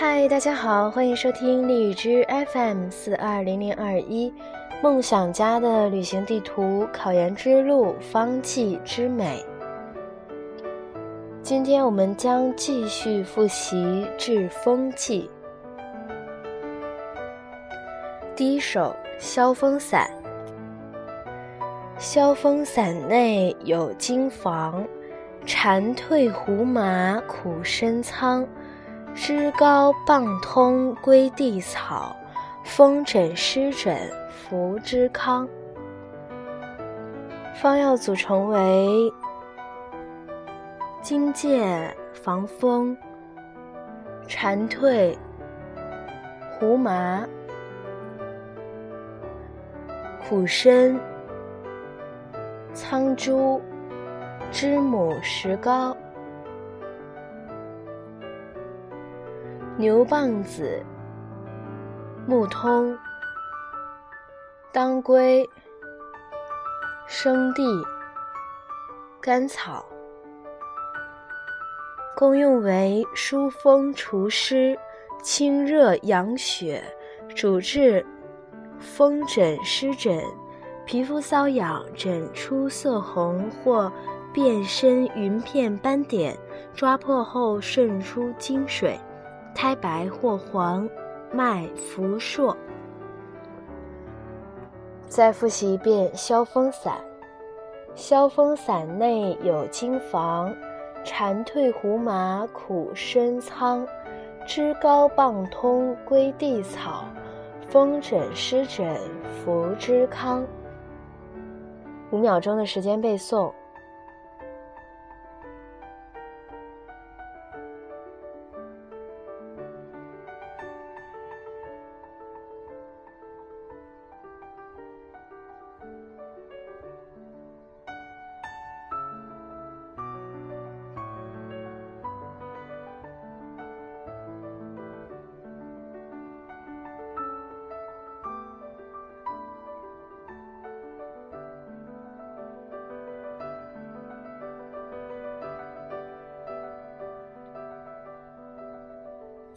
嗨，大家好，欢迎收听荔枝 FM 四二零零二一，梦想家的旅行地图，考研之路，方剂之美。今天我们将继续复习治风剂。第一首消风散，消风散内有金防，蝉蜕胡麻苦参苍。枝高傍通归地草，风疹湿疹服之康。方药组成为：荆芥防风、蝉蜕、胡麻、苦参、苍术、知母石膏。牛蒡子、木通、当归、生地、甘草，功用为疏风除湿、清热养血，主治风疹湿疹、皮肤瘙痒、疹出色红或变身云片斑点，抓破后渗出金水。苔白或黄，脉浮硕。再复习一遍消风散。消风散内有金防，蝉蜕胡麻苦参苍，枝高棒通归地草，风疹湿疹服之康。五秒钟的时间背诵。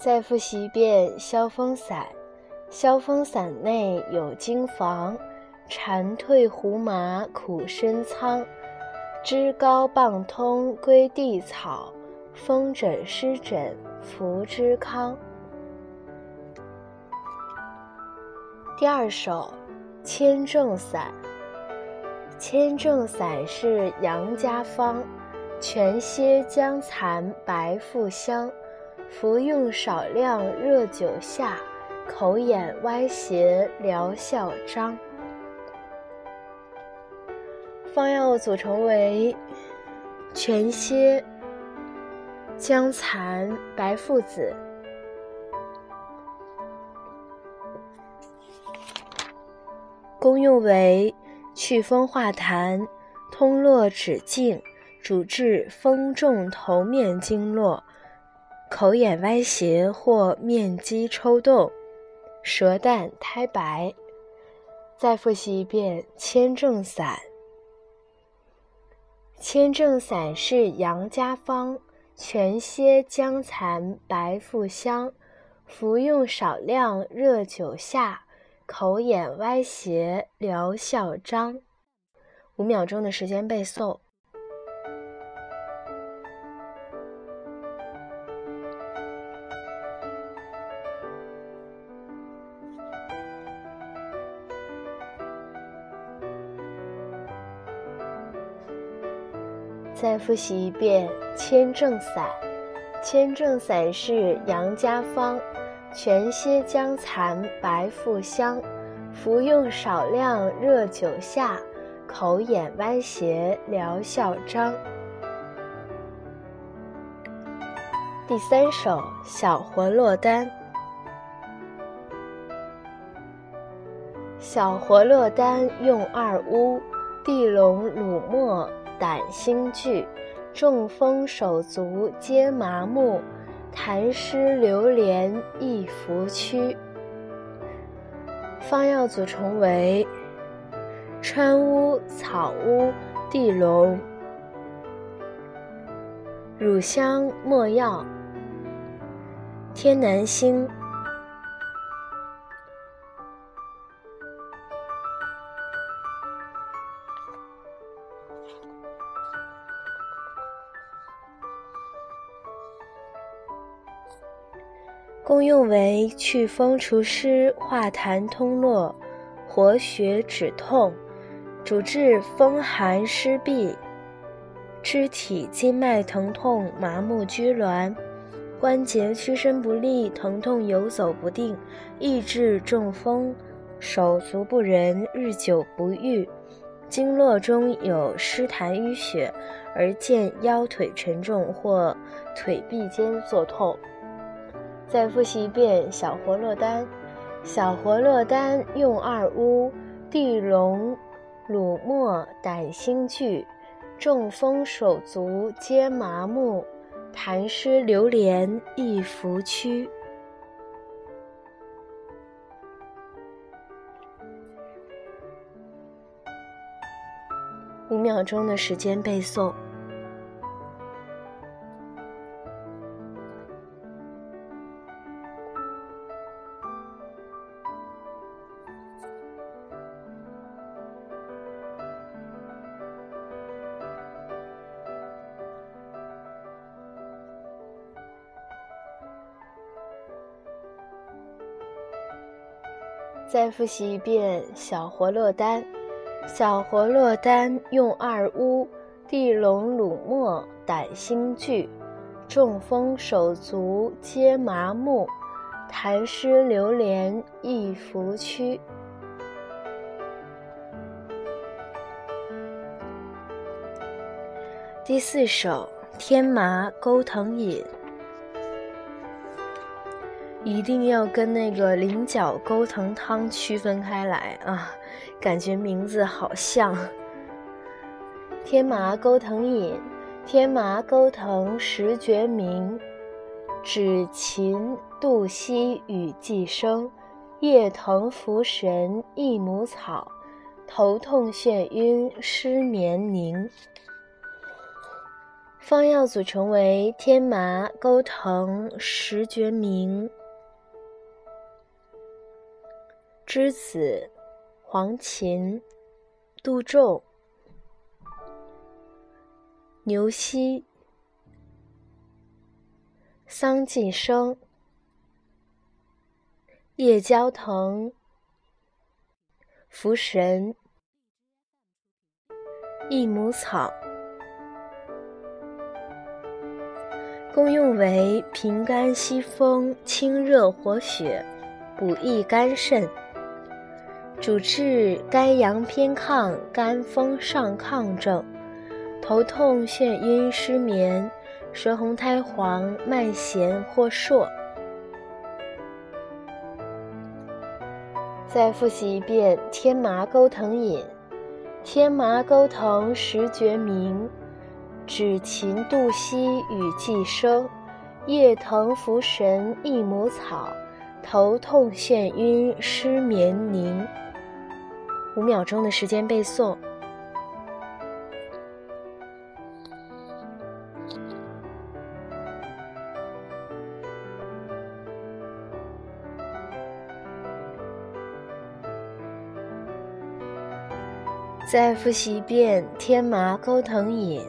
再复习一遍消风散。消风散内有金防，蝉蜕胡麻苦参苍，枝高棒通归地草，风疹湿疹服之康。第二首千正散。千正散是杨家方，全蝎姜蚕白附香。服用少量热酒下，口眼歪斜，疗效彰。方药组成为：全蝎、姜蚕、白附子。功用为祛风化痰、通络止痉，主治风重头面经络。口眼歪斜或面肌抽动，舌淡苔白。再复习一遍千正散。千正散是杨家方，全蝎姜蚕白附香，服用少量热酒下，口眼歪斜，疗效彰。五秒钟的时间背诵。再复习一遍千正散。千正散是杨家方，全蝎姜蚕白附香，服用少量热酒下，口眼歪斜，疗效彰。第三首小活络丹。小活络丹用二乌、地龙、乳沫。胆心惧，中风手足皆麻木，痰湿流连易服屈。方药组成为：川乌、草乌、地龙、乳香、没药。天南星。功用为祛风除湿、化痰通络、活血止痛，主治风寒湿痹、肢体经脉疼痛、麻木拘挛、关节屈伸不利、疼痛游走不定，抑制中风、手足不仁、日久不愈、经络中有湿痰淤血而见腰腿沉重或腿臂间作痛。再复习一遍小活络丹。小活络丹用二乌、地龙、乳沫、胆心聚，中风手足皆麻木，痰湿流连易服屈。五秒钟的时间背诵。再复习一遍小活络丹。小活络丹用二乌、地龙、乳沫、胆心聚，中风手足皆麻木，痰湿流连易服屈。第四首天麻钩藤饮。一定要跟那个菱角钩藤汤区分开来啊，感觉名字好像。天麻钩藤饮，天麻钩藤实觉明，止勤度息与寄生，叶藤浮神益母草，头痛眩晕失眠宁。方药组成为天麻钩藤实觉明。栀子、黄芩、杜仲、牛膝、桑寄生、夜交藤、茯神、益母草，功用为平肝息风、清热活血、补益肝肾。主治肝阳偏亢、肝风上亢症，头痛、眩晕、失眠、舌红苔黄、脉弦或数。再复习一遍天麻钩藤饮。天麻钩藤实觉明，止勤度息与寄生，叶藤茯神益母草，头痛眩晕失眠宁。五秒钟的时间背诵。再复习一遍天麻钩藤饮。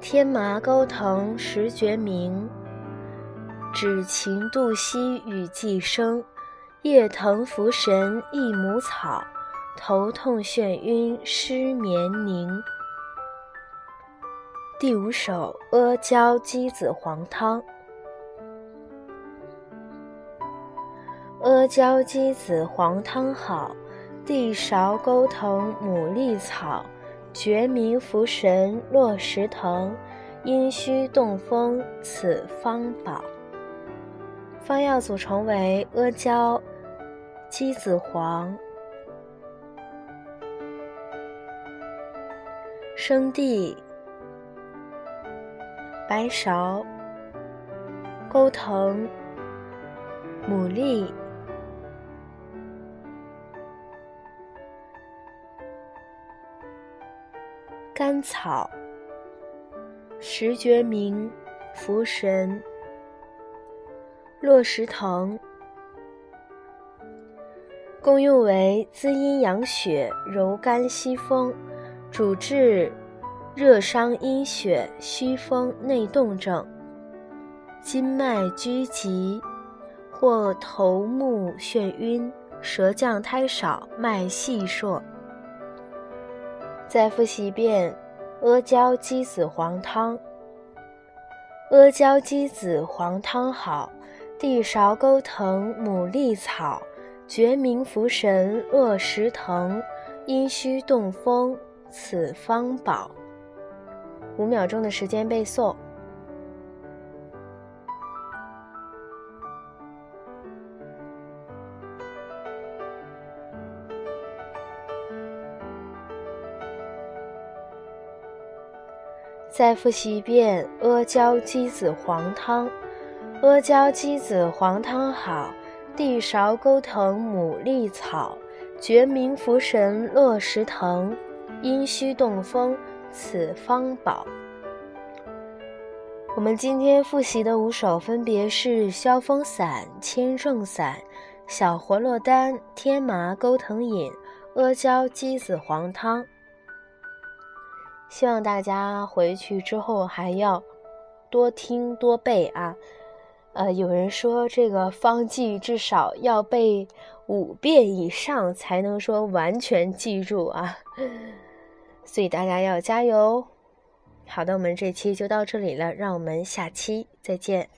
天麻钩藤实觉明，止勤度息与寄生，叶藤茯神益母草。头痛眩晕失眠宁。第五首阿胶鸡子黄汤。阿胶鸡子黄汤好，地芍钩藤牡蛎草，决明茯神落石藤，阴虚动风此方宝。方药组成为阿胶、鸡子黄。生地、白芍、钩藤、牡蛎、甘草、石决明、茯神、落石藤，功用为滋阴养血、柔肝息风，主治热伤阴血、虚风内动症、筋脉拘急或头目眩晕、舌降苔少、脉细数。再复习一遍阿胶鸡子黄汤。阿胶鸡子黄汤好，地芍钩藤牡蛎草，决明服神恶石藤，阴虚动风此方宝。五秒钟的时间背诵。再复习一遍阿胶鸡子黄汤。阿胶鸡子黄汤好，地芍钩藤牡蛎草，决明服神落石藤，阴虚动风此方宝。我们今天复习的五首分别是消风散、千重散、小活络丹、天麻钩藤饮、阿胶鸡子黄汤。希望大家回去之后还要多听多背啊！呃，有人说这个方剂至少要背五遍以上才能说完全记住啊，所以大家要加油！好的，我们这期就到这里了，让我们下期再见。